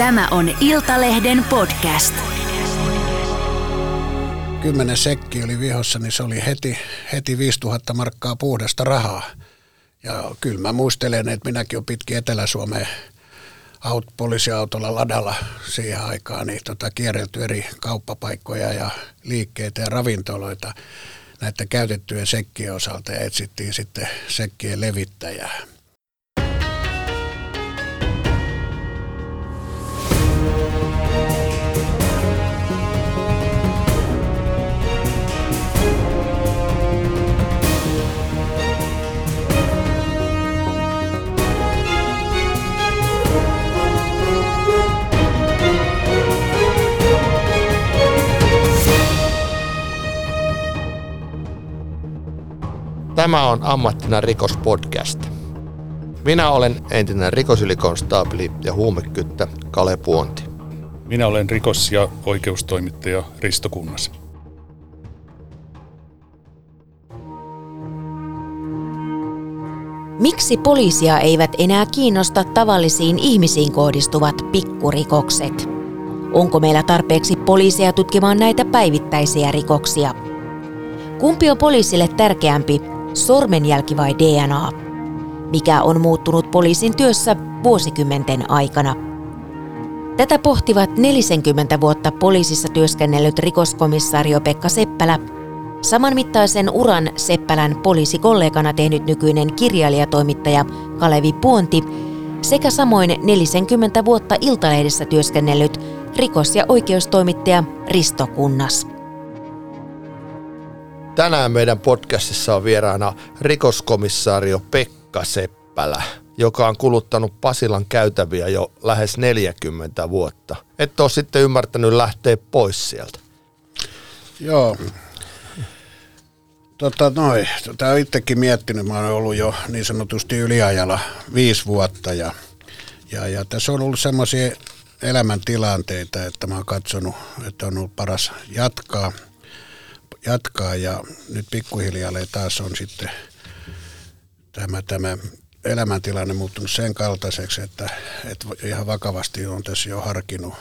Tämä on Iltalehden podcast. Kymmenen sekki oli vihossa, niin se oli heti, heti 5000 markkaa puhdasta rahaa. Ja kyllä mä muistelen, että minäkin olen pitkin Etelä-Suomeen aut, poliisiautolla ladalla siihen aikaan, niin tota, kierrelty eri kauppapaikkoja ja liikkeitä ja ravintoloita näiden käytettyjen sekkien osalta ja etsittiin sitten sekkien levittäjää. Tämä on Ammattina rikospodcast. Minä olen entinen rikosylikonstaapeli ja huumekyttä Kale Puonti. Minä olen rikos- ja oikeustoimittaja Risto Kunnas. Miksi poliisia eivät enää kiinnosta tavallisiin ihmisiin kohdistuvat pikkurikokset? Onko meillä tarpeeksi poliisia tutkimaan näitä päivittäisiä rikoksia? Kumpi on poliisille tärkeämpi, sormenjälki vai DNA? Mikä on muuttunut poliisin työssä vuosikymmenten aikana? Tätä pohtivat 40 vuotta poliisissa työskennellyt rikoskomissaario Pekka Seppälä, samanmittaisen uran Seppälän poliisikollegana tehnyt nykyinen kirjailijatoimittaja Kalevi Puonti sekä samoin 40 vuotta Iltalehdessä työskennellyt rikos- ja oikeustoimittaja Risto Kunnas. Tänään meidän podcastissa on vieraana rikoskomissaario Pekka Seppälä, joka on kuluttanut Pasilan käytäviä jo lähes 40 vuotta. Et ole sitten ymmärtänyt lähteä pois sieltä. Joo. Tota noin, tota olen itsekin miettinyt, mä olen ollut jo niin sanotusti yliajalla viisi vuotta ja, ja, ja tässä on ollut semmoisia elämäntilanteita, että mä oon katsonut, että on ollut paras jatkaa – jatkaa ja nyt pikkuhiljaa taas on sitten tämä, tämä elämäntilanne muuttunut sen kaltaiseksi, että, että ihan vakavasti on tässä jo harkinnut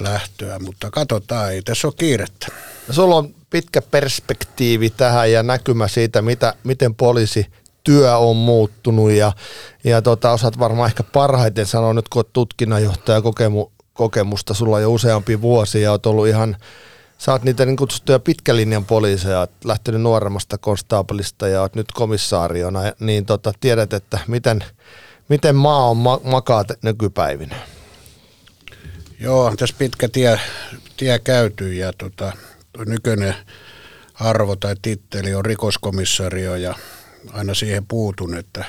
lähtöä, mutta katsotaan, ei tässä ole kiirettä. Sulla on pitkä perspektiivi tähän ja näkymä siitä, mitä, miten poliisi työ on muuttunut ja, ja tota, osaat varmaan ehkä parhaiten sanoa nyt, kun olet tutkinnanjohtaja kokemu, kokemusta, sulla on jo useampi vuosi ja olet ollut ihan sä oot niitä niin kutsuttuja pitkälinjan poliiseja, oot lähtenyt nuoremmasta konstaapelista ja oot nyt komissaariona, niin tota, tiedät, että miten, miten maa on ma- makaa nykypäivinä. Joo, tässä pitkä tie, tie käyty ja tota, nykyinen arvo tai titteli on rikoskomissario ja aina siihen puutun, että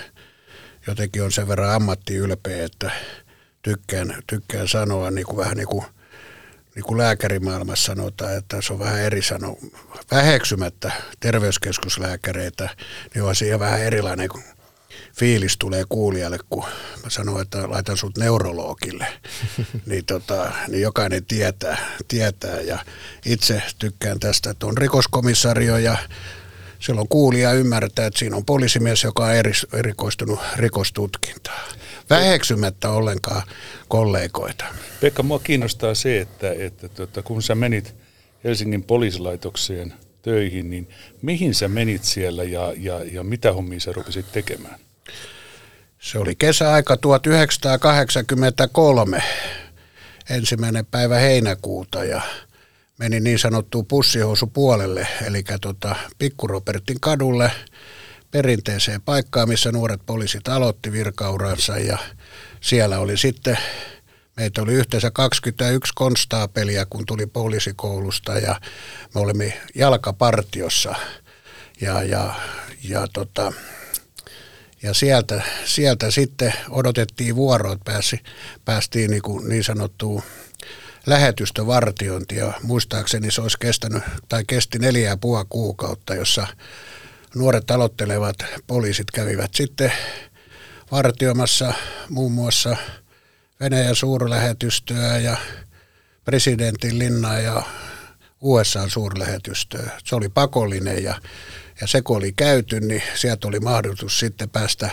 jotenkin on sen verran ammattiylpeä, että tykkään, tykkään sanoa niin kuin vähän niin kuin – niin kuin lääkärimaailmassa sanotaan, että se on vähän eri sano, väheksymättä terveyskeskuslääkäreitä, niin on siihen vähän erilainen kuin fiilis tulee kuulijalle, kun mä sanon, että laitan sut neurologille, niin, tota, niin jokainen tietää, tietää. Ja itse tykkään tästä, että on rikoskomissario ja silloin kuulija ymmärtää, että siinä on poliisimies, joka on erikoistunut rikostutkintaan väheksymättä ollenkaan kollegoita. Pekka, mua kiinnostaa se, että, että tuota, kun sä menit Helsingin poliisilaitokseen töihin, niin mihin sä menit siellä ja, ja, ja mitä hommia sä rupesit tekemään? Se oli kesäaika 1983, ensimmäinen päivä heinäkuuta ja menin niin sanottuun pussihousu puolelle, eli tota, Pikkurobertin kadulle – perinteiseen paikkaan, missä nuoret poliisit aloitti virkauransa ja siellä oli sitten, meitä oli yhteensä 21 konstaapelia, kun tuli poliisikoulusta ja me olimme jalkapartiossa ja, ja, ja, tota, ja sieltä, sieltä sitten odotettiin vuoroa, että pääsi, päästiin niin, kuin niin sanottuun lähetystövartiointia. Muistaakseni se olisi kestänyt, tai kesti neljä ja puoli kuukautta, jossa nuoret aloittelevat poliisit kävivät sitten vartiomassa muun muassa Venäjän suurlähetystöä ja presidentin linnaa ja USA suurlähetystöä. Se oli pakollinen ja, ja se kun oli käyty, niin sieltä oli mahdollisuus sitten päästä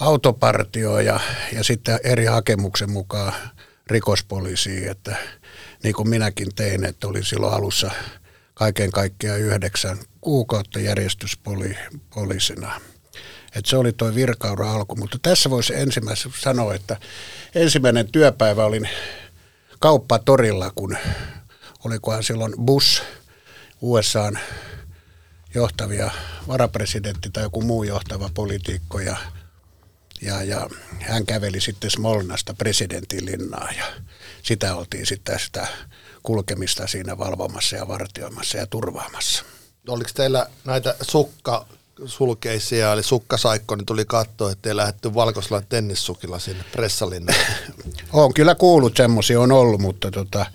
autopartioon ja, ja sitten eri hakemuksen mukaan rikospoliisiin, että niin kuin minäkin tein, että oli silloin alussa kaiken kaikkiaan yhdeksän kuukautta järjestyspoliisina. Että se oli tuo virkaura alku, mutta tässä voisi ensimmäisenä sanoa, että ensimmäinen työpäivä olin kauppatorilla, kun olikohan silloin Bush, USAn johtavia varapresidentti tai joku muu johtava poliitikko ja, ja, ja hän käveli sitten Smolnasta presidentin linnaa ja sitä oltiin sitten sitä kulkemista siinä valvomassa ja vartioimassa ja turvaamassa. Oliko teillä näitä sukka sulkeisia, eli sukkasaikko, niin tuli katsoa, ei lähdetty valkoisella tennissukilla sinne pressalinnalle. on kyllä kuullut, semmoisia on ollut, mutta tota,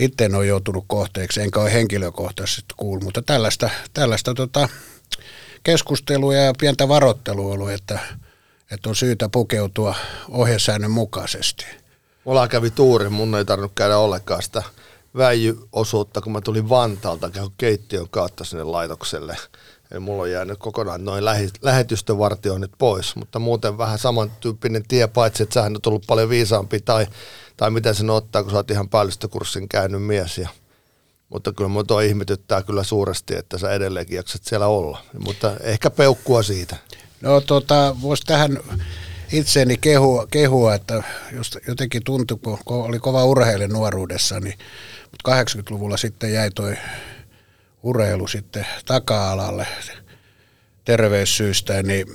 itse en ole joutunut kohteeksi, enkä ole henkilökohtaisesti kuullut, mutta tällaista, tällaista tota, keskustelua ja pientä varottelua ollut, että, että on syytä pukeutua ohjesäännön mukaisesti. Mulla kävi tuuri, mun ei tarvinnut käydä ollenkaan sitä väijyosuutta, kun mä tulin Vantaalta keittiön kautta sinne laitokselle. Eli mulla on jäänyt kokonaan noin lähetystövartioinnit pois, mutta muuten vähän samantyyppinen tie, paitsi että sähän on tullut paljon viisaampi tai, tai miten sen ottaa, kun sä oot ihan päällystökurssin käynyt mies. Ja, mutta kyllä mua toi ihmetyttää kyllä suuresti, että sä edelleenkin jaksat siellä olla. Mutta ehkä peukkua siitä. No tota, voisi tähän itseeni kehua, kehua, että just jotenkin tuntui, kun oli kova urheilija nuoruudessa, niin 80-luvulla sitten jäi toi urheilu sitten taka-alalle terveyssyistä, niin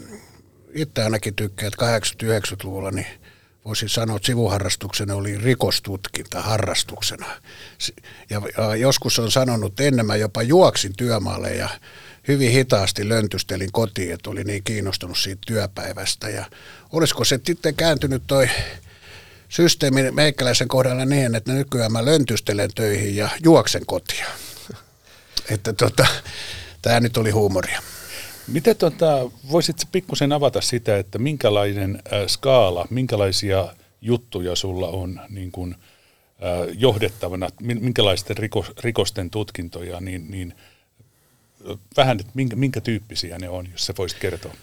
itse ainakin tykkään, että 80-90-luvulla niin voisin sanoa, että sivuharrastuksena oli rikostutkinta harrastuksena. Ja, ja joskus on sanonut, että ennen mä jopa juoksin työmaalle ja hyvin hitaasti löntystelin kotiin, että oli niin kiinnostunut siitä työpäivästä. Ja olisiko se sitten kääntynyt toi systeemi meikäläisen kohdalla niin, että nykyään mä löntystelen töihin ja juoksen kotia. Että tota, tämä nyt oli huumoria. Miten tota, voisit pikkusen avata sitä, että minkälainen äh, skaala, minkälaisia juttuja sulla on niin kuin, äh, johdettavana, minkälaisten rikos, rikosten tutkintoja, niin, niin vähän, että minkä, minkä tyyppisiä ne on, jos se voisit kertoa?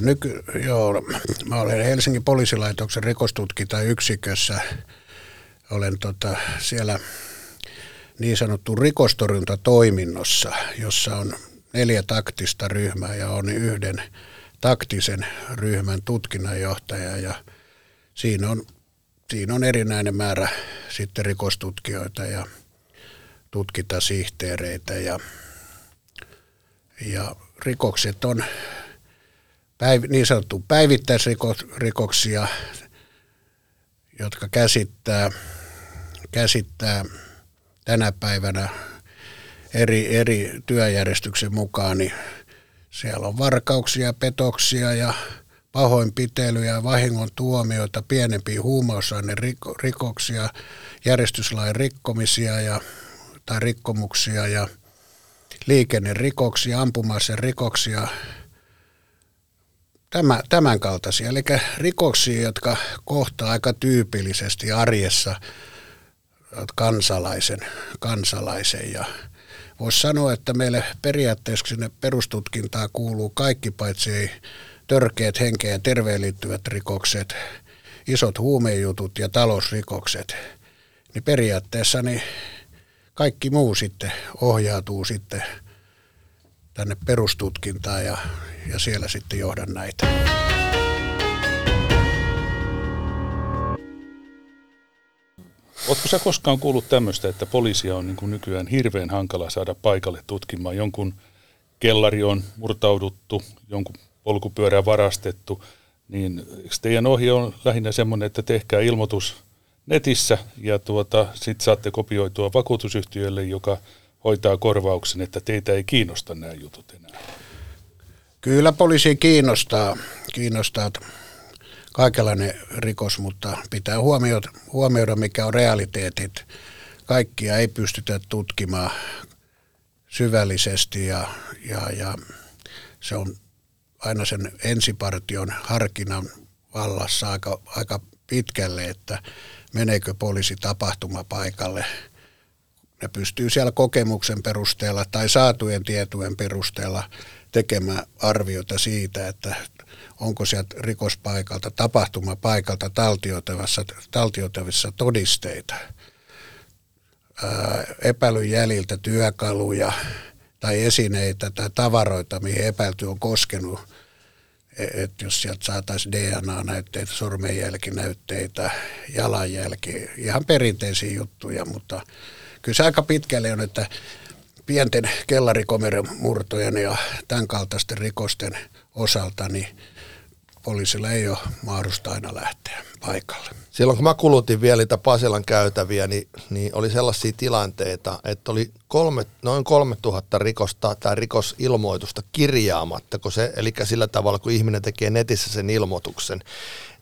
Nyky, joo, mä olen Helsingin poliisilaitoksen rikostutkintayksikössä. Olen tota, siellä niin sanottu rikostorjuntatoiminnossa, jossa on neljä taktista ryhmää ja on yhden taktisen ryhmän tutkinnanjohtaja ja siinä on, siinä on erinäinen määrä sitten rikostutkijoita ja tutkintasihteereitä ja, ja rikokset on päiv, niin sanottu päivittäisrikoksia, jotka käsittää, käsittää tänä päivänä eri, eri työjärjestyksen mukaan, niin siellä on varkauksia, petoksia ja pahoinpitelyjä, vahingon tuomioita, pienempiä huumausaine rikoksia, järjestyslain rikkomisia ja, tai rikkomuksia ja liikennerikoksia, ampumaisen rikoksia, tämä, tämän kaltaisia. Eli rikoksia, jotka kohtaa aika tyypillisesti arjessa kansalaisen, kansalaisen ja voisi sanoa, että meille periaatteessa sinne perustutkintaan kuuluu kaikki paitsi törkeät henkeen ja terveen liittyvät rikokset, isot huumejutut ja talousrikokset, niin periaatteessa niin kaikki muu sitten ohjautuu sitten tänne perustutkintaan ja, ja siellä sitten johdan näitä. Oletko sä koskaan kuullut tämmöistä, että poliisia on niin kuin nykyään hirveän hankala saada paikalle tutkimaan? Jonkun kellari on murtauduttu, jonkun polkupyörä varastettu, niin teidän ohje on lähinnä semmoinen, että tehkää ilmoitus netissä ja tuota, sitten saatte kopioitua vakuutusyhtiölle, joka hoitaa korvauksen, että teitä ei kiinnosta nämä jutut enää? Kyllä poliisi kiinnostaa, kiinnostaa kaikenlainen rikos, mutta pitää huomioida, huomioida, mikä on realiteetit. Kaikkia ei pystytä tutkimaan syvällisesti ja, ja, ja se on aina sen ensipartion harkinnan vallassa aika, aika pitkälle, että meneekö poliisi tapahtumapaikalle ne pystyy siellä kokemuksen perusteella tai saatujen tietojen perusteella tekemään arviota siitä, että onko sieltä rikospaikalta, tapahtumapaikalta taltioitavissa, taltioitavissa todisteita, epäilyn jäljiltä työkaluja tai esineitä tai tavaroita, mihin epäilty on koskenut. E, että jos sieltä saataisiin DNA-näytteitä, sormenjälkinäytteitä, jalanjälki, ihan perinteisiä juttuja, mutta kyllä se aika pitkälle on, että pienten kellarikomeron murtojen ja tämän kaltaisten rikosten osalta, niin poliisilla ei ole mahdollista aina lähteä paikalle. Silloin kun mä kulutin vielä niitä Pasilan käytäviä, niin, niin oli sellaisia tilanteita, että oli kolme, noin 3000 rikosta tai rikosilmoitusta kirjaamatta, kun se, eli sillä tavalla, kun ihminen tekee netissä sen ilmoituksen,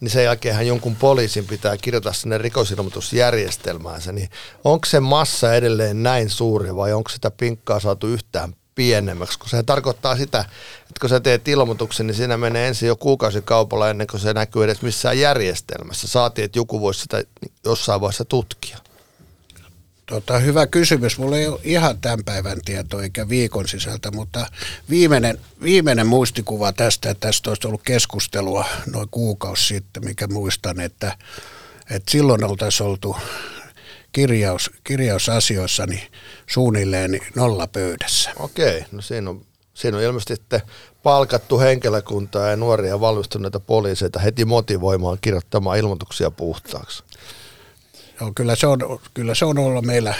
niin sen jälkeen jonkun poliisin pitää kirjoittaa sinne rikosilmoitusjärjestelmäänsä, niin onko se massa edelleen näin suuri vai onko sitä pinkkaa saatu yhtään pienemmäksi, kun se tarkoittaa sitä, että kun sä teet ilmoituksen, niin siinä menee ensin jo kuukausikaupalla ennen kuin se näkyy edes missään järjestelmässä. Saatiin, että joku voisi sitä jossain vaiheessa tutkia. Tota, hyvä kysymys. Mulla ei ole ihan tämän päivän tieto eikä viikon sisältä, mutta viimeinen, viimeinen muistikuva tästä, että tästä olisi ollut keskustelua noin kuukausi sitten, mikä muistan, että, että silloin oltaisiin oltu kirjaus, kirjausasioissa niin suunnilleen nolla pöydässä. Okei, no siinä on, siinä on ilmeisesti sitten palkattu henkilökuntaa ja nuoria valmistuneita poliiseita heti motivoimaan kirjoittamaan ilmoituksia puhtaaksi. Joo, kyllä se on, kyllä se on ollut meillä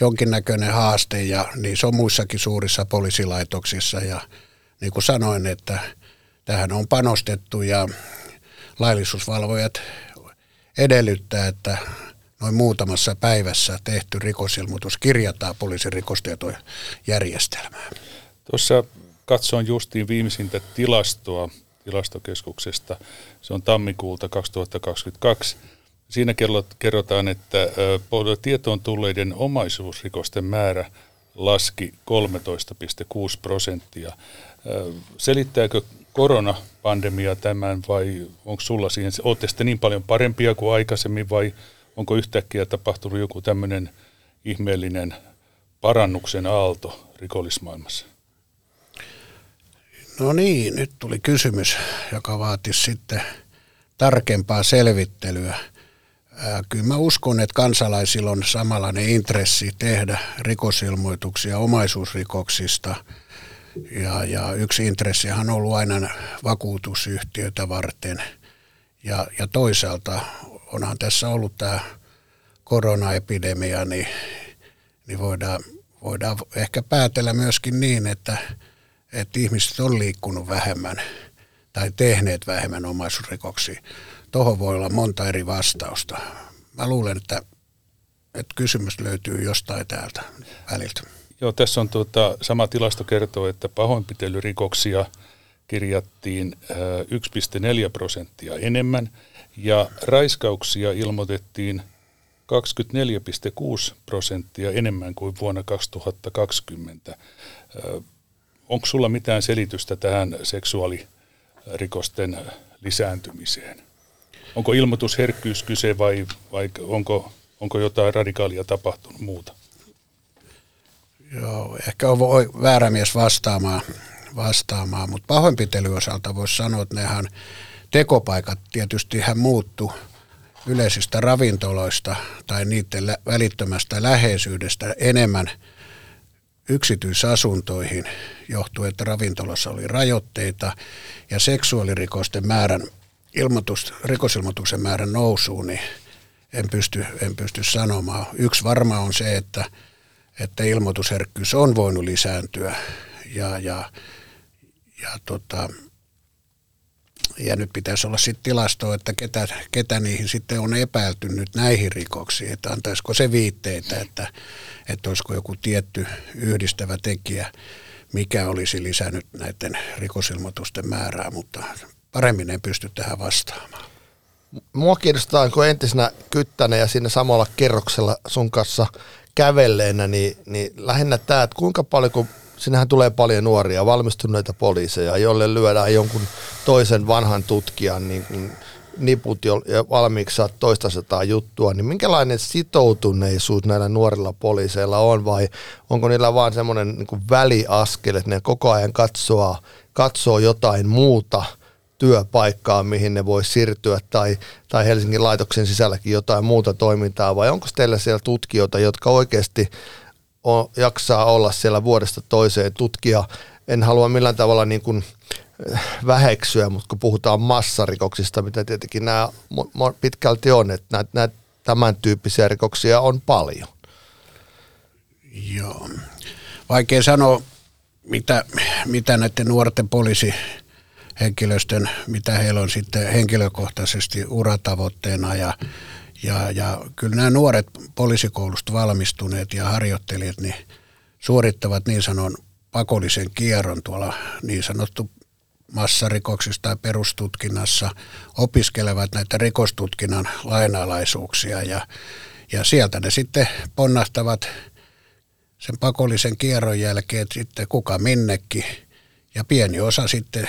jonkinnäköinen haaste ja niin se on muissakin suurissa poliisilaitoksissa ja niin kuin sanoin, että tähän on panostettu ja laillisuusvalvojat edellyttää, että noin muutamassa päivässä tehty rikosilmoitus kirjataan poliisin rikostietojärjestelmään. Tuossa katsoin justiin viimeisintä tilastoa tilastokeskuksesta. Se on tammikuulta 2022. Siinä kerrotaan, että tietoon tulleiden omaisuusrikosten määrä laski 13,6 prosenttia. Selittääkö koronapandemia tämän vai onko sulla siihen, olette niin paljon parempia kuin aikaisemmin vai onko yhtäkkiä tapahtunut joku tämmöinen ihmeellinen parannuksen aalto rikollismaailmassa? No niin, nyt tuli kysymys, joka vaatisi sitten tarkempaa selvittelyä. Kyllä mä uskon, että kansalaisilla on samanlainen intressi tehdä rikosilmoituksia omaisuusrikoksista. Ja, ja yksi intressihan on ollut aina vakuutusyhtiötä varten. Ja, ja toisaalta onhan tässä ollut tämä koronaepidemia, niin, niin voidaan, voidaan ehkä päätellä myöskin niin, että, että ihmiset on liikkunut vähemmän tai tehneet vähemmän omaisuusrikoksia. Tuohon voi olla monta eri vastausta. Mä luulen, että, että kysymys löytyy jostain täältä väliltä. Joo, tässä on tuota, sama tilasto kertoo, että pahoinpitelyrikoksia kirjattiin 1,4 prosenttia enemmän – ja raiskauksia ilmoitettiin 24,6 prosenttia enemmän kuin vuonna 2020. Onko sulla mitään selitystä tähän seksuaalirikosten lisääntymiseen? Onko ilmoitusherkkyys kyse vai, vai onko, onko jotain radikaalia tapahtunut muuta? Joo, ehkä on voi väärä mies vastaamaan, vastaamaan mutta pahoinpitelyosalta voisi sanoa, että nehän tekopaikat tietysti hän muuttu yleisistä ravintoloista tai niiden välittömästä läheisyydestä enemmän yksityisasuntoihin johtuen, että ravintolassa oli rajoitteita ja seksuaalirikosten määrän ilmoitus, rikosilmoituksen määrän nousuun, niin en pysty, en pysty sanomaan. Yksi varma on se, että, että ilmoitusherkkyys on voinut lisääntyä ja, ja, ja tota, ja nyt pitäisi olla sitten tilasto, että ketä, ketä niihin sitten on epäilty nyt näihin rikoksiin, että antaisiko se viitteitä, että, että olisiko joku tietty yhdistävä tekijä, mikä olisi lisännyt näiden rikosilmoitusten määrää, mutta paremmin en pysty tähän vastaamaan. Mua kiinnostaa, kun entisenä kyttänä ja siinä samalla kerroksella sun kanssa kävelleenä, niin, niin lähinnä tämä, että kuinka paljon, kun sinähän tulee paljon nuoria valmistuneita poliiseja, joille lyödään jonkun toisen vanhan tutkijan niin kuin niput jo valmiiksi saat toista sataa juttua, niin minkälainen sitoutuneisuus näillä nuorilla poliiseilla on vai onko niillä vaan semmoinen niin väliaskel, että ne koko ajan katsoo, katsoo jotain muuta työpaikkaa, mihin ne voi siirtyä tai, tai Helsingin laitoksen sisälläkin jotain muuta toimintaa vai onko teillä siellä tutkijoita, jotka oikeasti on, jaksaa olla siellä vuodesta toiseen tutkia. En halua millään tavalla niin kuin väheksyä, mutta kun puhutaan massarikoksista, mitä tietenkin nämä pitkälti on, että nämä, nämä tämän tyyppisiä rikoksia on paljon. Joo. Vaikea sanoa, mitä, mitä näiden nuorten poliisihenkilöstön, mitä heillä on sitten henkilökohtaisesti uratavoitteena ja, ja, ja kyllä nämä nuoret poliisikoulusta valmistuneet ja harjoittelijat niin suorittavat niin sanon pakollisen kierron tuolla niin sanottu massarikoksissa tai perustutkinnassa opiskelevat näitä rikostutkinnan lainalaisuuksia ja, ja sieltä ne sitten ponnahtavat sen pakollisen kierron jälkeen sitten kuka minnekin. Ja pieni osa sitten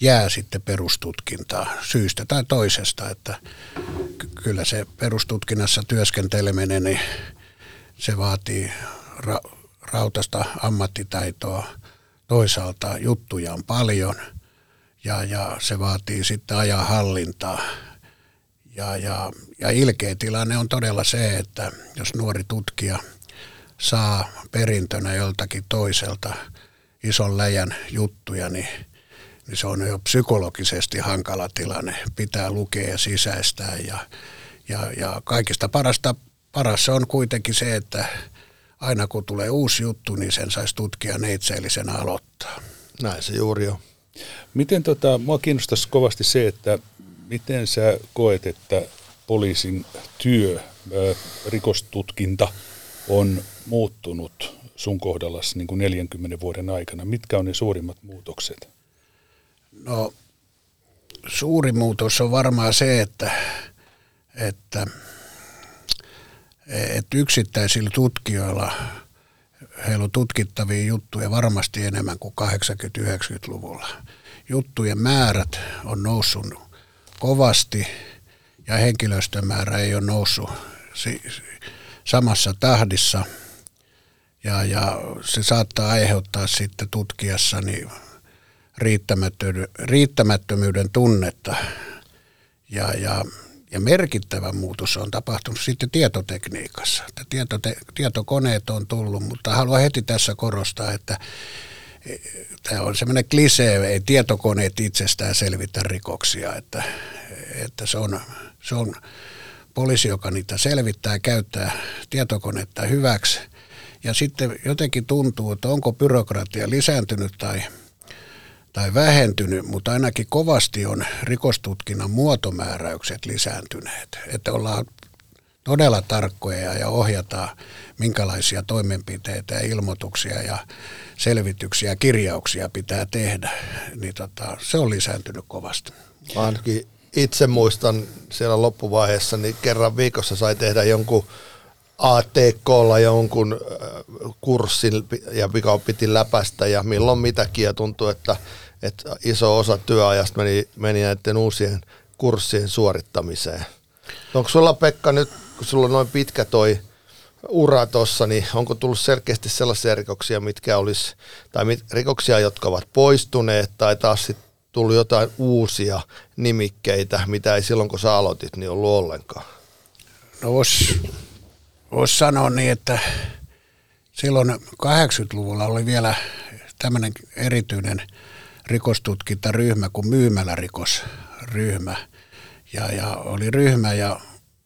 jää sitten perustutkintaa syystä tai toisesta, että kyllä se perustutkinnassa työskenteleminen, niin se vaatii ra- rautasta ammattitaitoa – toisaalta juttuja on paljon ja, ja se vaatii sitten ajan hallintaa. Ja, ja, ja ilkeä tilanne on todella se, että jos nuori tutkija saa perintönä joltakin toiselta ison läjän juttuja, niin, niin se on jo psykologisesti hankala tilanne. Pitää lukea ja sisäistää ja, ja, ja kaikista parasta, paras on kuitenkin se, että aina kun tulee uusi juttu, niin sen saisi tutkia neitseellisenä aloittaa. Näin se juuri on. Miten tota, mua kiinnostaisi kovasti se, että miten sä koet, että poliisin työ, rikostutkinta on muuttunut sun kohdallasi niin kuin 40 vuoden aikana? Mitkä on ne suurimmat muutokset? No, suuri muutos on varmaan se, että, että että yksittäisillä tutkijoilla heillä on tutkittavia juttuja varmasti enemmän kuin 80-90-luvulla. Juttujen määrät on noussut kovasti ja henkilöstön määrä ei ole noussut samassa tahdissa. Ja, ja se saattaa aiheuttaa sitten tutkijassa niin riittämättömyyden tunnetta. Ja, ja ja merkittävä muutos on tapahtunut sitten tietotekniikassa. Tietote, tietokoneet on tullut, mutta haluan heti tässä korostaa, että e, tämä on semmoinen klisee, ei tietokoneet itsestään selvitä rikoksia, että, että se, on, se on poliisi, joka niitä selvittää, käyttää tietokonetta hyväksi. Ja sitten jotenkin tuntuu, että onko byrokratia lisääntynyt tai – tai vähentynyt, mutta ainakin kovasti on rikostutkinnan muotomääräykset lisääntyneet. Että ollaan todella tarkkoja ja ohjataan, minkälaisia toimenpiteitä ja ilmoituksia ja selvityksiä ja kirjauksia pitää tehdä. Niin tota, se on lisääntynyt kovasti. Ainakin itse muistan siellä loppuvaiheessa, niin kerran viikossa sai tehdä jonkun ATKlla jonkun äh, kurssin ja mikä piti läpästä ja milloin mitäkin ja tuntui, että että iso osa työajasta meni, meni näiden uusien kurssien suorittamiseen. Onko sulla Pekka nyt, kun sulla on noin pitkä toi ura tuossa, niin onko tullut selkeästi sellaisia rikoksia, mitkä olisi, tai mit, rikoksia, jotka ovat poistuneet, tai taas sitten tullut jotain uusia nimikkeitä, mitä ei silloin, kun sä aloitit, niin ollut ollenkaan? No voisi vois sanoa niin, että silloin 80-luvulla oli vielä tämmöinen erityinen – rikostutkintaryhmä kuin myymälärikosryhmä. Ja, ja oli ryhmä ja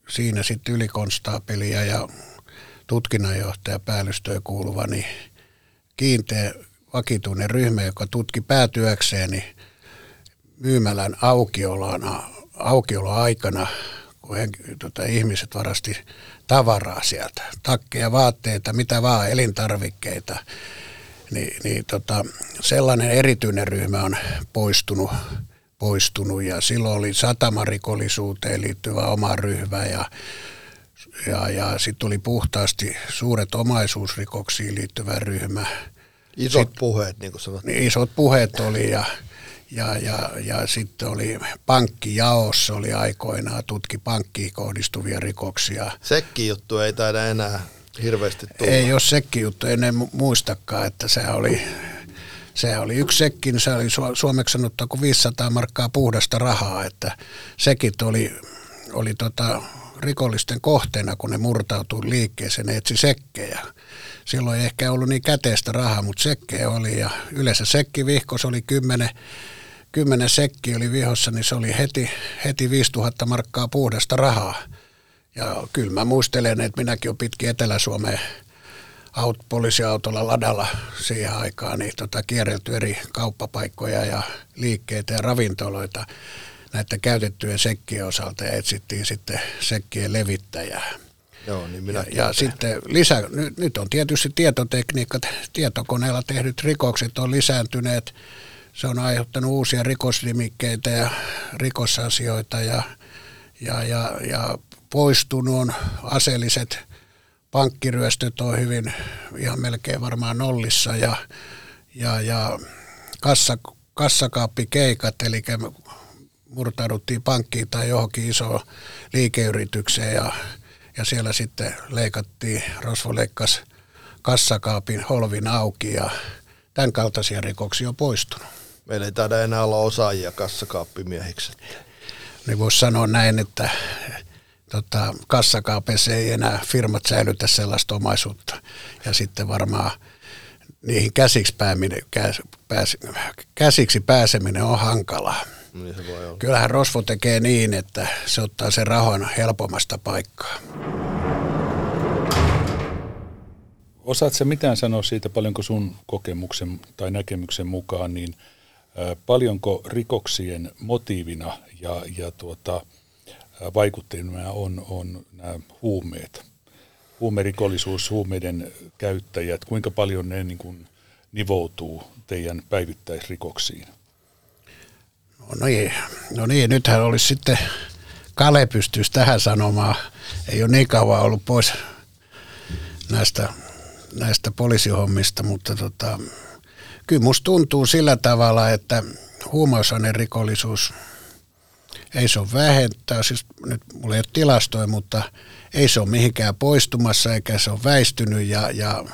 siinä sitten ylikonstaapelia ja tutkinnanjohtaja päällystöön kuuluva, niin kiinteä vakituinen ryhmä, joka tutki päätyökseen niin myymälän aukiolona, aukioloaikana, kun he, tota, ihmiset varasti tavaraa sieltä, takkeja, vaatteita, mitä vaan, elintarvikkeita niin, niin tota, sellainen erityinen ryhmä on poistunut, poistunut ja silloin oli satamarikollisuuteen liittyvä oma ryhmä ja, ja, ja sitten tuli puhtaasti suuret omaisuusrikoksiin liittyvä ryhmä. Isot sit, puheet, niin kuin sanot. Niin, isot puheet oli ja, Ja, ja, ja sitten oli pankkijaossa oli aikoinaan tutki pankkiin kohdistuvia rikoksia. Sekki juttu ei taida enää hirveästi tulla. Ei ole sekki juttu, en muistakaan, että se oli, se oli yksi sekki, niin se oli suomeksi sanottu kuin 500 markkaa puhdasta rahaa, että sekit oli, oli tota, rikollisten kohteena, kun ne murtautui liikkeeseen, ne etsi sekkejä. Silloin ei ehkä ollut niin käteistä rahaa, mutta sekkejä oli ja yleensä sekkivihkos oli kymmenen, kymmenen sekki oli vihossa, niin se oli heti, heti 5000 markkaa puhdasta rahaa. Ja kyllä mä muistelen, että minäkin olen pitkin Etelä-Suomeen aut, poliisiautolla ladalla siihen aikaan niin tota, kierrelty eri kauppapaikkoja ja liikkeitä ja ravintoloita näiden käytettyjen sekkien osalta ja etsittiin sitten sekkien levittäjää. Joo, niin minä ja, ja sitten lisä, nyt, nyt on tietysti tietotekniikat, tietokoneella tehdyt rikokset on lisääntyneet. Se on aiheuttanut uusia rikosnimikkeitä ja rikosasioita ja, ja, ja, ja poistunut on aseelliset pankkiryöstöt on hyvin ihan melkein varmaan nollissa ja, ja, ja kassa, kassakaappikeikat, eli murtauduttiin pankkiin tai johonkin isoon liikeyritykseen ja, ja siellä sitten leikattiin, Rosvo leikkasi kassakaapin holvin auki ja tämän kaltaisia rikoksia on poistunut. Meillä ei taida enää olla osaajia kassakaappimiehiksi. Niin voisi sanoa näin, että tota, kassakaapeissa ei enää firmat säilytä sellaista omaisuutta. Ja sitten varmaan niihin käsiksi, pääminen, käs, pääs, käsiksi pääseminen on hankalaa. Niin se voi olla. Kyllähän Rosvo tekee niin, että se ottaa sen rahan helpommasta paikkaa. Osaatko mitään sanoa siitä, paljonko sun kokemuksen tai näkemyksen mukaan, niin paljonko rikoksien motiivina ja, ja tuota, vaikutteena on, on nämä huumeet? Huumerikollisuus, huumeiden käyttäjät, kuinka paljon ne niin kuin nivoutuu teidän päivittäisrikoksiin? No niin, no niin, nythän olisi sitten Kale pystyisi tähän sanomaan. Ei ole niin kauan ollut pois näistä, näistä poliisihommista, mutta tota, kyllä musta tuntuu sillä tavalla, että rikollisuus ei se ole vähentää, siis nyt mulla ei ole tilastoja, mutta ei se ole mihinkään poistumassa eikä se ole väistynyt ja, ja,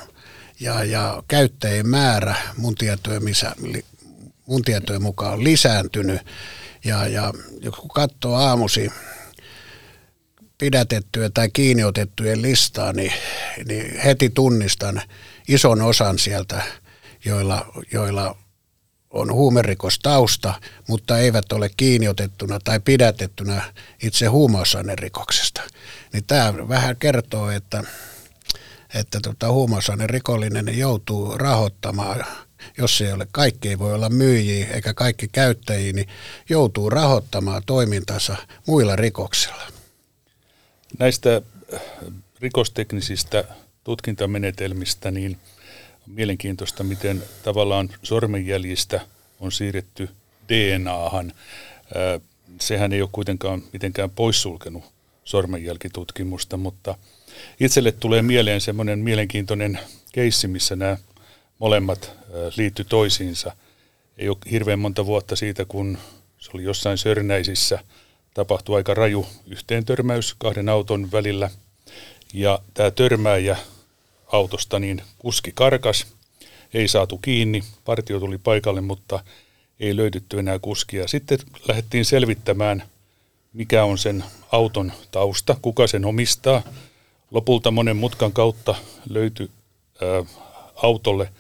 ja, ja käyttäjien määrä mun tietojen mun tietojen mukaan on lisääntynyt. Ja, ja kun katsoo aamusi pidätettyä tai kiinniotettujen listaa, niin, niin heti tunnistan ison osan sieltä, joilla, joilla on huumerikostausta, mutta eivät ole kiinniotettuna tai pidätettynä itse huumausainerikoksesta. Niin tämä vähän kertoo, että, että tota, huumausainerikollinen joutuu rahoittamaan jos ei ole, kaikki ei voi olla myyjiä eikä kaikki käyttäjiä, niin joutuu rahoittamaan toimintansa muilla rikoksilla. Näistä rikosteknisistä tutkintamenetelmistä, niin mielenkiintoista, miten tavallaan sormenjäljistä on siirretty DNAhan. Sehän ei ole kuitenkaan mitenkään poissulkenut sormenjälkitutkimusta, mutta itselle tulee mieleen semmoinen mielenkiintoinen keissi, missä nämä molemmat liitty toisiinsa. Ei ole hirveän monta vuotta siitä, kun se oli jossain Sörnäisissä, tapahtui aika raju yhteen törmäys kahden auton välillä. Ja tämä törmääjä autosta, niin kuski karkas, ei saatu kiinni, partio tuli paikalle, mutta ei löydytty enää kuskia. Sitten lähdettiin selvittämään, mikä on sen auton tausta, kuka sen omistaa. Lopulta monen mutkan kautta löytyi ää, autolle –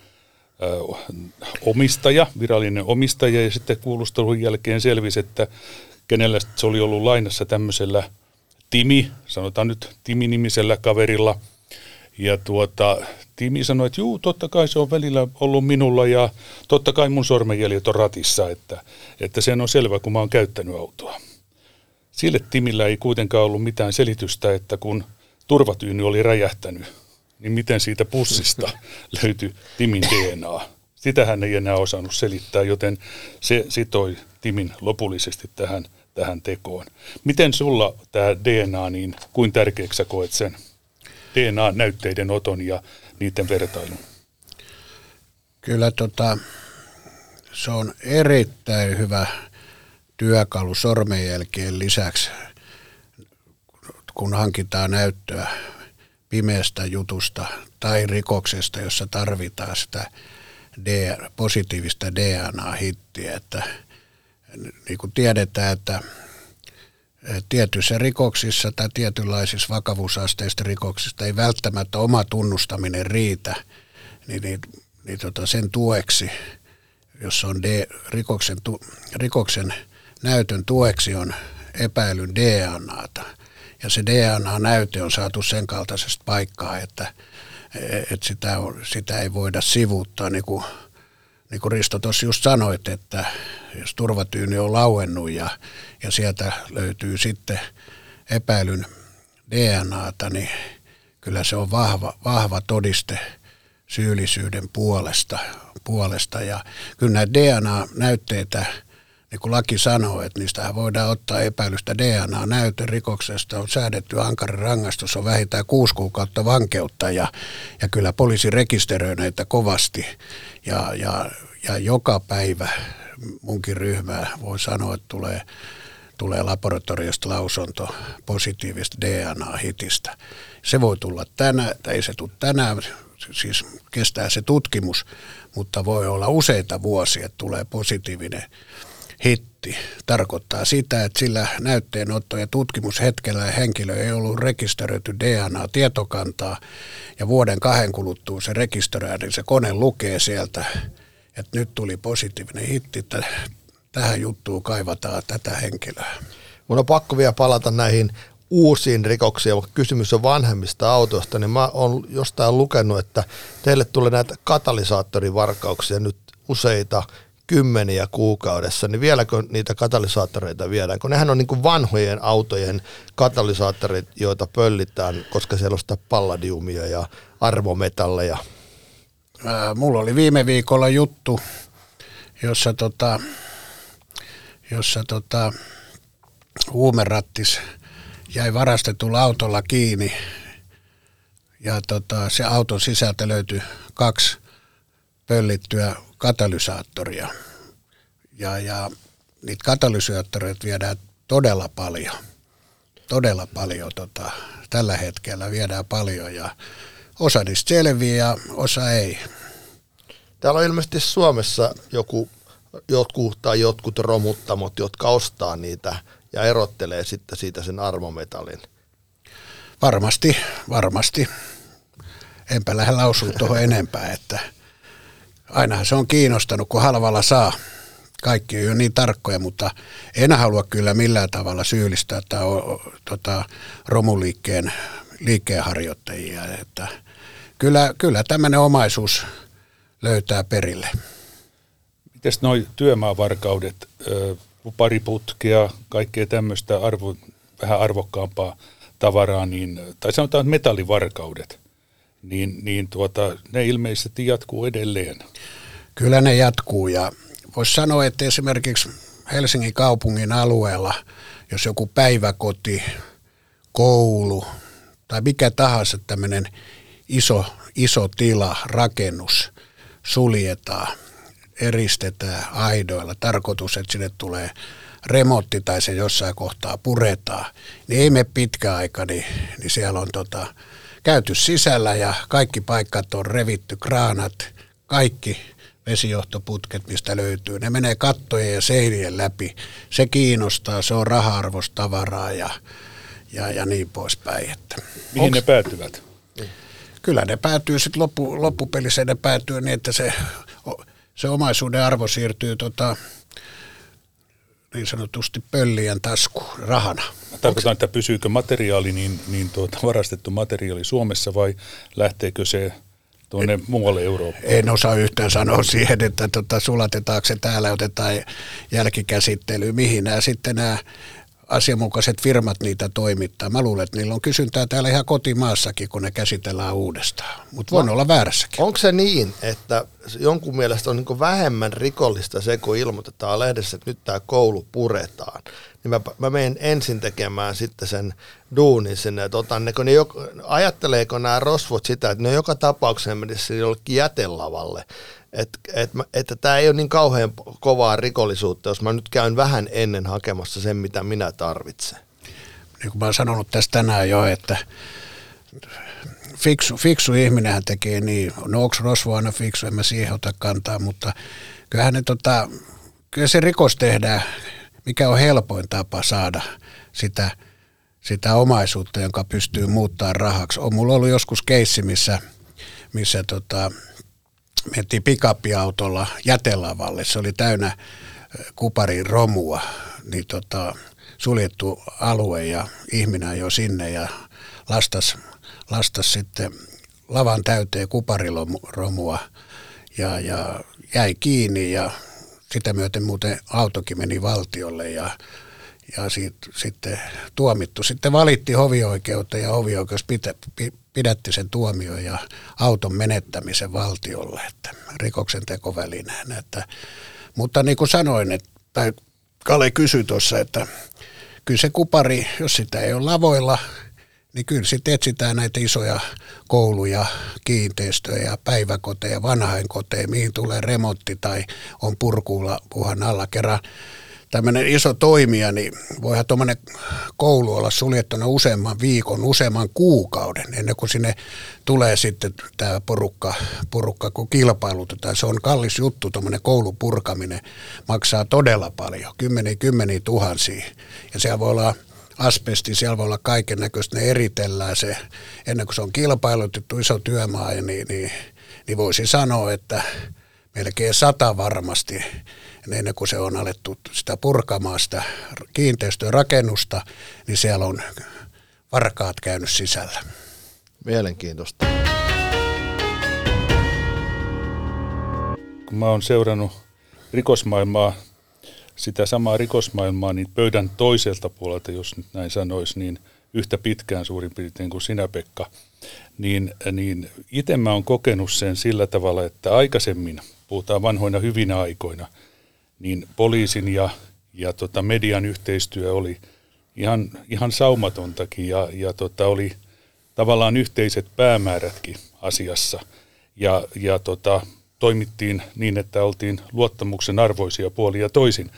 omistaja, virallinen omistaja, ja sitten kuulustelun jälkeen selvisi, että kenellä se oli ollut lainassa tämmöisellä Timi, sanotaan nyt Timi-nimisellä kaverilla. Ja tuota, Timi sanoi, että juu, totta kai se on välillä ollut minulla ja totta kai mun sormenjäljet on ratissa, että, että sen on selvä, kun mä oon käyttänyt autoa. Sille Timillä ei kuitenkaan ollut mitään selitystä, että kun turvatyyny oli räjähtänyt, niin miten siitä pussista löytyi Timin DNA. Sitä hän ei enää osannut selittää, joten se sitoi Timin lopullisesti tähän, tähän tekoon. Miten sulla tämä DNA, niin kuin tärkeäksi sä koet sen DNA-näytteiden oton ja niiden vertailun? Kyllä tota, se on erittäin hyvä työkalu sormenjälkien lisäksi, kun hankitaan näyttöä pimeästä jutusta tai rikoksesta, jossa tarvitaan sitä positiivista DNA-hittiä. Että, niin kuin tiedetään, että tietyissä rikoksissa tai tietynlaisissa vakavuusasteista rikoksista ei välttämättä oma tunnustaminen riitä, niin, niin, niin tota sen tueksi, jos on D, rikoksen, tu, rikoksen näytön tueksi on epäilyn DNAta, ja se DNA-näyte on saatu sen kaltaisesta paikkaa, että, että sitä, on, sitä ei voida sivuuttaa, niin kuin, niin kuin Risto tuossa just sanoit, että jos turvatyyni on lauennut ja, ja sieltä löytyy sitten epäilyn DNAta, niin kyllä se on vahva, vahva todiste syyllisyyden puolesta, puolesta. Ja kyllä näitä DNA-näytteitä niin kuin laki sanoo, että niistä voidaan ottaa epäilystä DNA-näytön rikoksesta, on säädetty ankarin rangaistus, on vähintään kuusi kuukautta vankeutta ja, ja kyllä poliisi rekisteröi näitä kovasti ja, ja, ja joka päivä munkin ryhmää voi sanoa, että tulee, tulee laboratoriosta lausunto positiivista DNA-hitistä. Se voi tulla tänään, tai ei se tule tänään, siis kestää se tutkimus, mutta voi olla useita vuosia, että tulee positiivinen hitti tarkoittaa sitä, että sillä näytteenotto- ja tutkimushetkellä henkilö ei ollut rekisteröity DNA-tietokantaa ja vuoden kahden kuluttua se rekisteröidään, niin se kone lukee sieltä, että nyt tuli positiivinen hitti, että tähän juttuun kaivataan tätä henkilöä. Mun on pakko vielä palata näihin uusiin rikoksiin, vaikka kysymys on vanhemmista autoista, niin mä oon jostain lukenut, että teille tulee näitä katalysaattorivarkauksia nyt useita kymmeniä kuukaudessa, niin vieläkö niitä katalysaattoreita viedään? Kun nehän on niin kuin vanhojen autojen katalysaattorit, joita pöllitään, koska siellä on sitä palladiumia ja arvometalleja. Ää, mulla oli viime viikolla juttu, jossa, tota, jossa tota, huumerattis jäi varastetulla autolla kiinni ja tota, se auton sisältä löytyi kaksi pöllittyä katalysaattoria. Ja, ja niitä katalysaattoreita viedään todella paljon. Todella paljon tota, tällä hetkellä viedään paljon ja osa niistä selviää ja osa ei. Täällä on ilmeisesti Suomessa joku, jotkut tai jotkut romuttamot, jotka ostaa niitä ja erottelee sitten siitä sen armometallin. Varmasti, varmasti. Enpä lähde lausua tuohon enempää, että – ainahan se on kiinnostanut, kun halvalla saa. Kaikki on jo niin tarkkoja, mutta en halua kyllä millään tavalla syyllistää tai tota, romuliikkeen liikkeenharjoittajia. Että kyllä, kyllä tämmöinen omaisuus löytää perille. Miten noin työmaavarkaudet, pari putkea, kaikkea tämmöistä arvo, vähän arvokkaampaa tavaraa, niin, tai sanotaan metallivarkaudet – niin, niin tuota, ne ilmeisesti jatkuu edelleen. Kyllä ne jatkuu ja voisi sanoa, että esimerkiksi Helsingin kaupungin alueella, jos joku päiväkoti, koulu tai mikä tahansa tämmöinen iso, iso tila, rakennus suljetaan, eristetään aidoilla, tarkoitus, että sinne tulee remontti tai se jossain kohtaa puretaan, niin ei me pitkä aika, niin, niin siellä on tota, käyty sisällä ja kaikki paikat on revitty, kraanat, kaikki vesijohtoputket, mistä löytyy. Ne menee kattojen ja seinien läpi. Se kiinnostaa, se on raha-arvostavaraa ja, ja, ja niin poispäin. Että. Mihin Onks, ne päätyvät? Kyllä ne päätyy sitten loppu, loppupelissä ne päätyy niin, että se, se omaisuuden arvo siirtyy tota, niin sanotusti pöllien tasku rahana. Tarkoitan, että pysyykö materiaali, niin, niin tuota, varastettu materiaali Suomessa vai lähteekö se tuonne muualle Eurooppaan? En osaa yhtään sanoa siihen, että tota, sulatetaanko se täällä, otetaan jälkikäsittely, mihin nämä sitten nämä asianmukaiset firmat niitä toimittaa. Mä luulen, että niillä on kysyntää täällä ihan kotimaassakin, kun ne käsitellään uudestaan. Mutta voin no, olla väärässäkin. Onko se niin, että jonkun mielestä on niin vähemmän rikollista se, kun ilmoitetaan lehdessä, että nyt tämä koulu puretaan, niin mä, mä menen ensin tekemään sitten sen duunin sinne, että otan ne, kun ne jo, ajatteleeko nämä rosvot sitä, että ne joka tapauksessa menisi jollekin jätelavalle, että et, että tämä ei ole niin kauhean kovaa rikollisuutta, jos mä nyt käyn vähän ennen hakemassa sen, mitä minä tarvitsen. Niin kuin mä oon sanonut tästä tänään jo, että fiksu, fiksu ihminenhän tekee niin. No onko Rosvo aina fiksu, en mä siihen ota kantaa, mutta kyllähän ne tota, kyllä se rikos tehdään, mikä on helpoin tapa saada sitä, sitä omaisuutta, jonka pystyy muuttaa rahaksi. On mulla ollut joskus keissi, missä, missä tota, mentiin pikappiautolla jätelavalle. Se oli täynnä kuparin romua, niin tota, suljettu alue ja ihminen jo sinne ja lastas lastas sitten lavan täyteen kuparilomua ja, ja jäi kiinni ja sitä myöten muuten autokin meni valtiolle ja, ja siitä, sitten tuomittu. Sitten valitti hovioikeuteen ja hovioikeus pitä, pidätti sen tuomion ja auton menettämisen valtiolle, että rikoksen tekovälineenä. Että, mutta niin kuin sanoin, että, tai Kale kysyi tuossa, että kyllä se kupari, jos sitä ei ole lavoilla – niin kyllä sitten etsitään näitä isoja kouluja, kiinteistöjä, päiväkoteja, vanhainkoteja, mihin tulee remontti tai on purkuulla puhan alla kerran. Tämmöinen iso toimija, niin voihan tuommoinen koulu olla suljettuna useamman viikon, useamman kuukauden, ennen kuin sinne tulee sitten tämä porukka, porukka kun kilpailutetaan. Se on kallis juttu, tuommoinen koulun purkaminen maksaa todella paljon, kymmeniä, kymmeniä tuhansia. Ja siellä voi olla asbesti, siellä voi olla kaiken näköistä, ne eritellään se, ennen kuin se on kilpailutettu iso työmaa, niin, niin, niin voisi sanoa, että melkein sata varmasti, ennen kuin se on alettu sitä purkamaan sitä kiinteistöä rakennusta, niin siellä on varkaat käynyt sisällä. Mielenkiintoista. Kun mä oon seurannut rikosmaailmaa sitä samaa rikosmaailmaa niin pöydän toiselta puolelta, jos nyt näin sanoisi, niin yhtä pitkään suurin piirtein kuin sinä Pekka, niin, niin itse mä oon kokenut sen sillä tavalla, että aikaisemmin, puhutaan vanhoina hyvinä aikoina, niin poliisin ja, ja tota median yhteistyö oli ihan, ihan saumatontakin ja, ja tota oli tavallaan yhteiset päämäärätkin asiassa. Ja, ja tota, toimittiin niin, että oltiin luottamuksen arvoisia puolia toisin.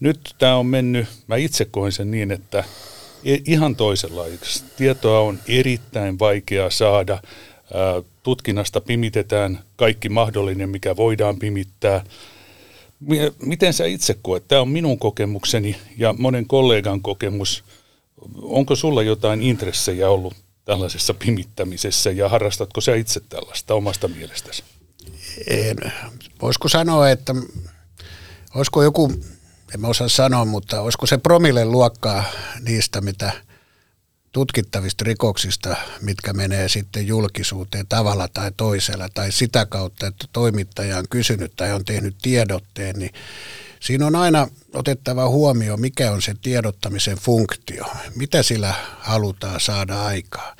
Nyt tämä on mennyt, mä itse koen sen niin, että e, ihan toisenlaiseksi. Tietoa on erittäin vaikea saada. Tutkinnasta pimitetään kaikki mahdollinen, mikä voidaan pimittää. Miten sä itse koet? Tämä on minun kokemukseni ja monen kollegan kokemus. Onko sulla jotain intressejä ollut tällaisessa pimittämisessä ja harrastatko sä itse tällaista omasta mielestäsi? En, voisiko sanoa, että olisiko joku, en mä osaa sanoa, mutta olisiko se promille luokkaa niistä, mitä tutkittavista rikoksista, mitkä menee sitten julkisuuteen tavalla tai toisella, tai sitä kautta, että toimittaja on kysynyt tai on tehnyt tiedotteen, niin siinä on aina otettava huomioon, mikä on se tiedottamisen funktio, mitä sillä halutaan saada aikaa.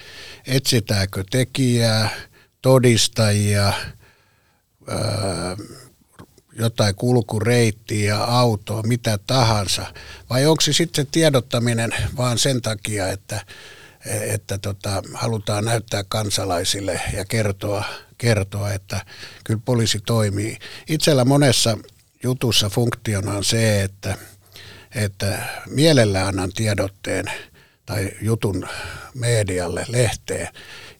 Etsitäänkö tekijää, todistajia, jotain kulkureittiä, autoa, mitä tahansa, vai onko se sitten tiedottaminen vaan sen takia, että, että tota, halutaan näyttää kansalaisille ja kertoa, kertoa, että kyllä poliisi toimii. Itsellä monessa jutussa funktiona on se, että, että mielellään annan tiedotteen tai jutun medialle, lehteen,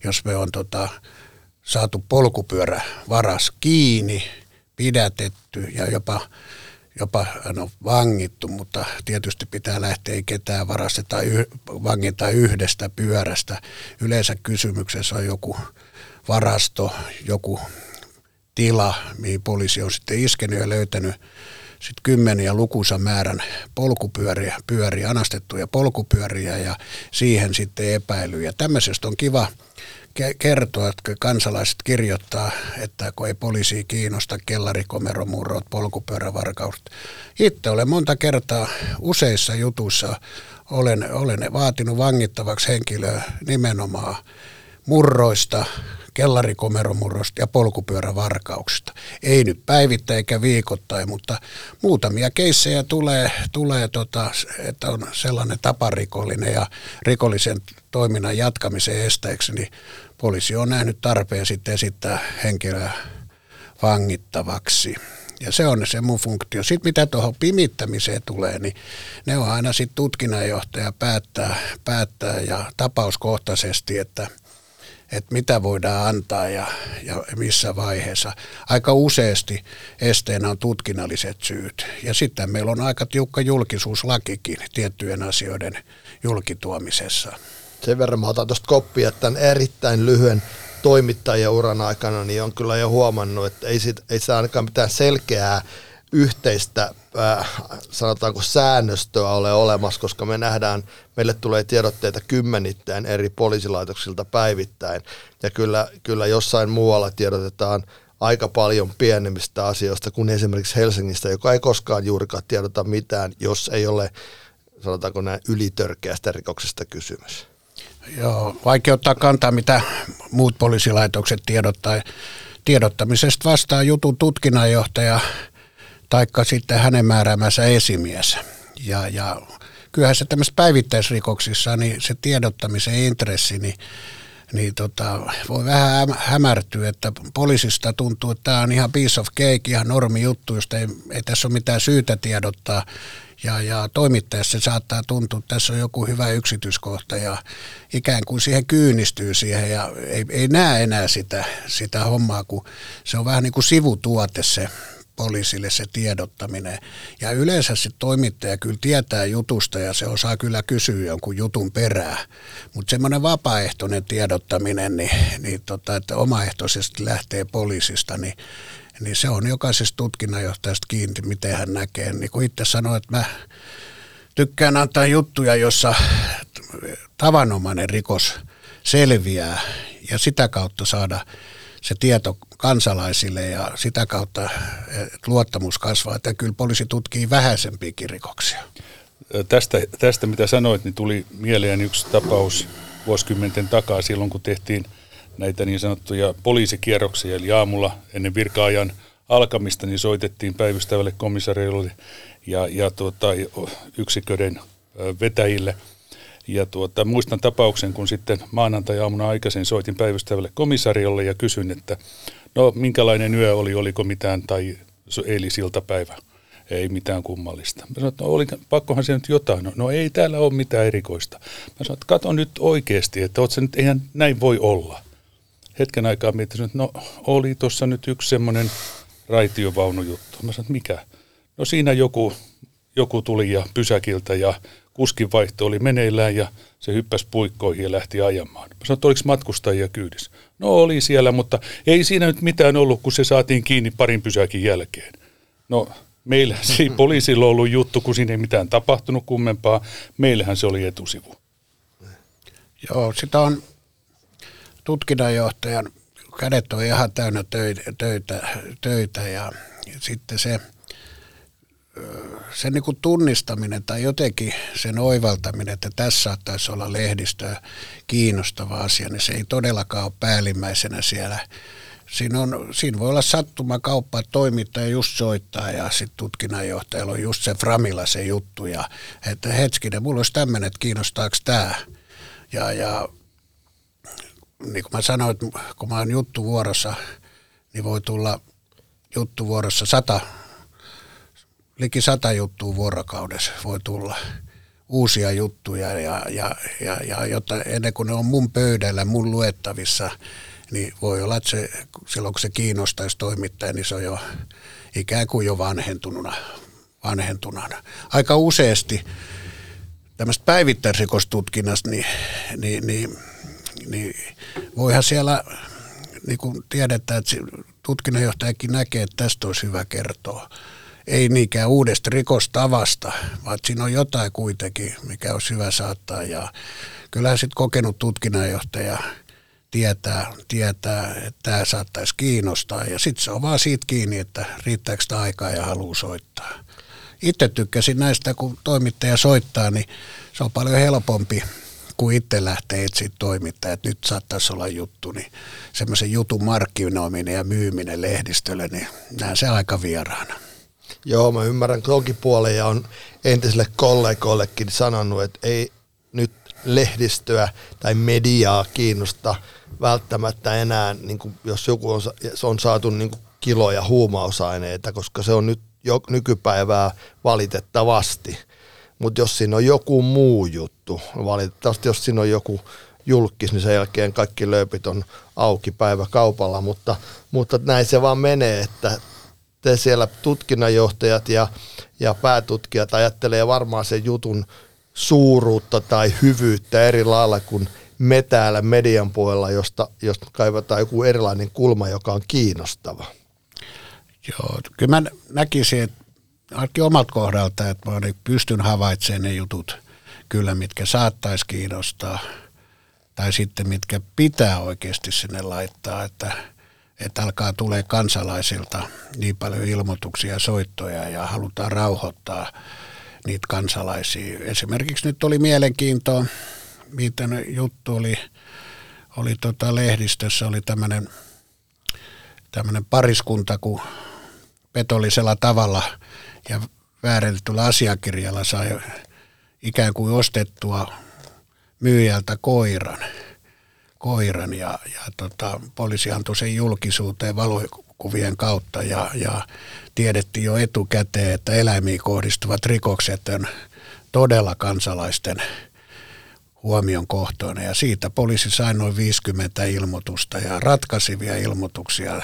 jos me on tota, saatu polkupyörä varas kiinni, pidätetty ja jopa, jopa no, vangittu, mutta tietysti pitää lähteä ei ketään varasteta yh, vangita yhdestä pyörästä. Yleensä kysymyksessä on joku varasto, joku tila, mihin poliisi on sitten iskenyt ja löytänyt sitten kymmeniä lukuisan määrän polkupyöriä, pyöriä, anastettuja polkupyöriä ja siihen sitten epäilyjä. Tämmöisestä on kiva kertoa, että kansalaiset kirjoittaa, että kun ei poliisi kiinnosta kellarikomeromurrot, polkupyörävarkaus. Itse olen monta kertaa useissa jutuissa olen, olen vaatinut vangittavaksi henkilöä nimenomaan murroista, kellarikomeromurrosta ja polkupyörävarkauksista. Ei nyt päivittäin eikä viikoittain, mutta muutamia keissejä tulee, tulee tota, että on sellainen taparikollinen ja rikollisen toiminnan jatkamisen estäeksi, niin poliisi on nähnyt tarpeen sitten esittää henkilöä vangittavaksi. Ja se on se mun funktio. Sitten mitä tuohon pimittämiseen tulee, niin ne on aina sitten tutkinnanjohtaja päättää, päättää ja tapauskohtaisesti, että, että mitä voidaan antaa ja, ja missä vaiheessa. Aika useasti esteenä on tutkinnalliset syyt. Ja sitten meillä on aika tiukka julkisuuslakikin tiettyjen asioiden julkituomisessa. Sen verran mä otan tuosta koppia, että tämän erittäin lyhyen toimittajien uran aikana, niin on kyllä jo huomannut, että ei, sit, ei sitä ainakaan mitään selkeää yhteistä, äh, sanotaanko säännöstöä ole olemassa, koska me nähdään, meille tulee tiedotteita kymmenittäin eri poliisilaitoksilta päivittäin, ja kyllä, kyllä jossain muualla tiedotetaan aika paljon pienemmistä asioista kuin esimerkiksi Helsingistä, joka ei koskaan juurikaan tiedota mitään, jos ei ole, sanotaanko näin, ylitörkeästä rikoksesta kysymys. Joo, vaikea ottaa kantaa, mitä muut poliisilaitokset tiedottaa. Tiedottamisesta vastaa jutun tutkinnanjohtaja taikka sitten hänen määräämänsä esimies. Ja, ja kyllähän se tämmöisissä päivittäisrikoksissa, niin se tiedottamisen intressi, niin niin tota, voi vähän hämärtyä, että poliisista tuntuu, että tämä on ihan piece of cake, ihan normi juttu, josta ei, ei tässä ole mitään syytä tiedottaa. Ja, ja toimittajassa se saattaa tuntua, että tässä on joku hyvä yksityiskohta ja ikään kuin siihen kyynistyy siihen ja ei, ei näe enää sitä, sitä hommaa, kun se on vähän niin kuin sivutuote se poliisille se tiedottaminen. Ja yleensä se toimittaja kyllä tietää jutusta ja se osaa kyllä kysyä jonkun jutun perää. Mutta semmoinen vapaaehtoinen tiedottaminen, niin, niin tota, että omaehtoisesti lähtee poliisista, niin niin se on jokaisesta tutkinnanjohtajasta kiinni, miten hän näkee. Niin kuin itse sanoin, että mä tykkään antaa juttuja, jossa tavanomainen rikos selviää ja sitä kautta saada se tieto kansalaisille ja sitä kautta luottamus kasvaa, että kyllä poliisi tutkii vähäisempiäkin rikoksia. Tästä, tästä mitä sanoit, niin tuli mieleen yksi tapaus vuosikymmenten takaa silloin, kun tehtiin – näitä niin sanottuja poliisikierroksia, eli aamulla ennen virkaajan alkamista niin soitettiin päivystävälle komisariolle ja, ja tuota, yksiköiden vetäjille. Ja tuota, muistan tapauksen, kun sitten maanantai-aamuna aikaisin soitin päivystävälle komisariolle ja kysyin, että no minkälainen yö oli, oliko mitään tai eilisiltapäivä. Ei mitään kummallista. Mä sanoin, että no, oli, pakkohan se nyt jotain. No, no ei täällä ole mitään erikoista. Mä sanoin, että kato nyt oikeasti, että oot nyt, eihän näin voi olla hetken aikaa mietin, että no oli tuossa nyt yksi semmoinen raitiovaunujuttu. Mä sanoin, että mikä? No siinä joku, joku tuli ja pysäkiltä ja kuskin vaihto oli meneillään ja se hyppäsi puikkoihin ja lähti ajamaan. Mä sanoin, että oliko matkustajia kyydissä? No oli siellä, mutta ei siinä nyt mitään ollut, kun se saatiin kiinni parin pysäkin jälkeen. No meillä se poliisilla ollut juttu, kun siinä ei mitään tapahtunut kummempaa. Meillähän se oli etusivu. Joo, sitä on tutkinnanjohtajan kädet on ihan täynnä töitä, töitä, töitä ja sitten se, se niin kuin tunnistaminen tai jotenkin sen oivaltaminen, että tässä saattaisi olla lehdistöä kiinnostava asia, niin se ei todellakaan ole päällimmäisenä siellä. Siinä, on, siinä voi olla sattuma kauppa, että toimittaja just soittaa ja sitten tutkinnanjohtajalla on just se Framilla se juttu. Ja, että hetkinen, mulla olisi tämmöinen, että kiinnostaako tämä. Ja, ja niin kuin mä sanoin, että kun mä oon juttuvuorossa, niin voi tulla juttuvuorossa sata, liki sata juttua vuorokaudessa voi tulla uusia juttuja ja, ja, ja, ja jotta ennen kuin ne on mun pöydällä, mun luettavissa, niin voi olla, että se, silloin kun se kiinnostaisi toimittaja, niin se on jo ikään kuin jo vanhentununa. vanhentununa. Aika useasti tämmöistä päivittäisrikostutkinnasta, niin, niin, niin niin voihan siellä, niin tiedetään, että tutkinnanjohtajakin näkee, että tästä olisi hyvä kertoa. Ei niinkään uudesta rikostavasta, vaan siinä on jotain kuitenkin, mikä olisi hyvä saattaa. Ja kyllähän sitten kokenut tutkinnanjohtaja tietää, tietää, että tämä saattaisi kiinnostaa. Ja sitten se on vaan siitä kiinni, että riittääkö sitä aikaa ja haluaa soittaa. Itse tykkäsin näistä, kun toimittaja soittaa, niin se on paljon helpompi kun itse lähtee etsiä toimittaa, että nyt saattaisi olla juttu, niin semmoisen jutun markkinoiminen ja myyminen lehdistölle, niin näen se aika vieraana. Joo, mä ymmärrän tonkin puolen ja on entisille kollegoillekin sanonut, että ei nyt lehdistöä tai mediaa kiinnosta välttämättä enää, niin kuin jos joku on, on saatu niin kuin kiloja huumausaineita, koska se on nyt jo nykypäivää valitettavasti. Mutta jos siinä on joku muu juttu, valitettavasti jos siinä on joku julkis, niin sen jälkeen kaikki lööpit on auki päivä kaupalla, mutta, mutta näin se vaan menee, että te siellä tutkinnanjohtajat ja, ja päätutkijat ajattelee varmaan sen jutun suuruutta tai hyvyyttä eri lailla kuin me täällä median puolella, josta, josta kaivataan joku erilainen kulma, joka on kiinnostava. Joo, kyllä mä näkisin, että ainakin omalta kohdalta, että mä pystyn havaitsemaan ne jutut kyllä, mitkä saattaisi kiinnostaa, tai sitten mitkä pitää oikeasti sinne laittaa, että, että alkaa tulee kansalaisilta niin paljon ilmoituksia ja soittoja ja halutaan rauhoittaa niitä kansalaisia. Esimerkiksi nyt oli mielenkiintoa, mitä juttu oli, oli tota lehdistössä, oli tämmöinen tämmöinen pariskunta, kun petollisella tavalla ja väärennetyllä asiakirjalla sai ikään kuin ostettua myyjältä koiran, koiran ja, ja tota, poliisi antoi sen julkisuuteen valokuvien kautta ja, ja tiedettiin jo etukäteen, että eläimiin kohdistuvat rikokset on todella kansalaisten huomion kohtoina ja siitä poliisi sai noin 50 ilmoitusta ja ratkaisivia ilmoituksia.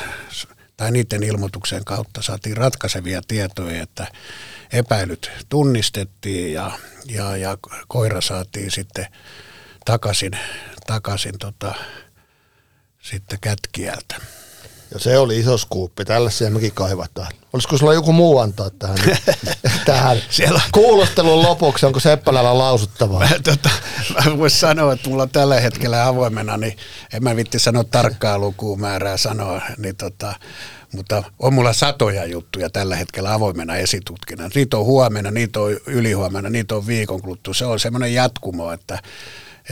Tai niiden ilmoituksen kautta saatiin ratkaisevia tietoja, että epäilyt tunnistettiin ja, ja, ja koira saatiin sitten takaisin, takaisin tota, sitten kätkiältä. Ja se oli iso skuuppi. Tällaisia mekin kaivataan. Olisiko sulla joku muu antaa tähän, tähän Siellä... kuulostelun lopuksi? Onko Seppälällä lausuttavaa? Mä, tota, mä voisin sanoa, että mulla on tällä hetkellä avoimena, niin en mä vitti sanoa tarkkaa lukumäärää sanoa, niin tota, mutta on mulla satoja juttuja tällä hetkellä avoimena esitutkinnan. Niitä on huomenna, niitä on ylihuomenna, niitä on viikon kuluttua. Se on semmoinen jatkumo, että,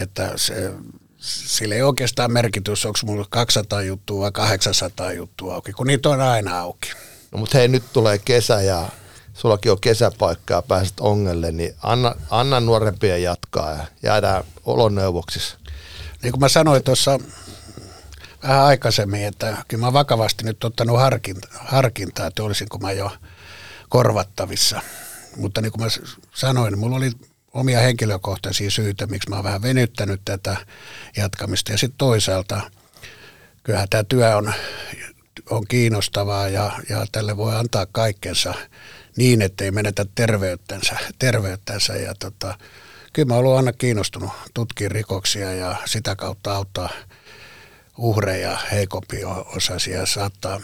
että se, sillä ei oikeastaan merkitys, onko mulla 200 juttua vai 800 juttua auki, kun niitä on aina auki. No mutta hei, nyt tulee kesä ja sullakin on kesäpaikka ja pääset ongelle, niin anna, anna nuorempia jatkaa ja jäädään oloneuvoksissa. Niin kuin mä sanoin tuossa vähän aikaisemmin, että kyllä mä vakavasti nyt ottanut harkinta, harkintaa, että olisinko mä jo korvattavissa. Mutta niin kuin mä sanoin, niin mulla oli omia henkilökohtaisia syitä, miksi mä oon vähän venyttänyt tätä jatkamista. Ja sitten toisaalta kyllähän tämä työ on, on kiinnostavaa ja, ja tälle voi antaa kaikkensa niin, ettei menetä terveyttänsä. terveyttänsä ja tota, kyllä mä oon aina kiinnostunut tutkia rikoksia ja sitä kautta auttaa uhreja, heikompia osasia saattaa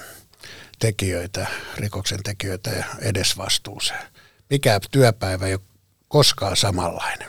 tekijöitä, rikoksen tekijöitä edesvastuuseen. Mikä työpäivä ei ole koskaan samanlainen.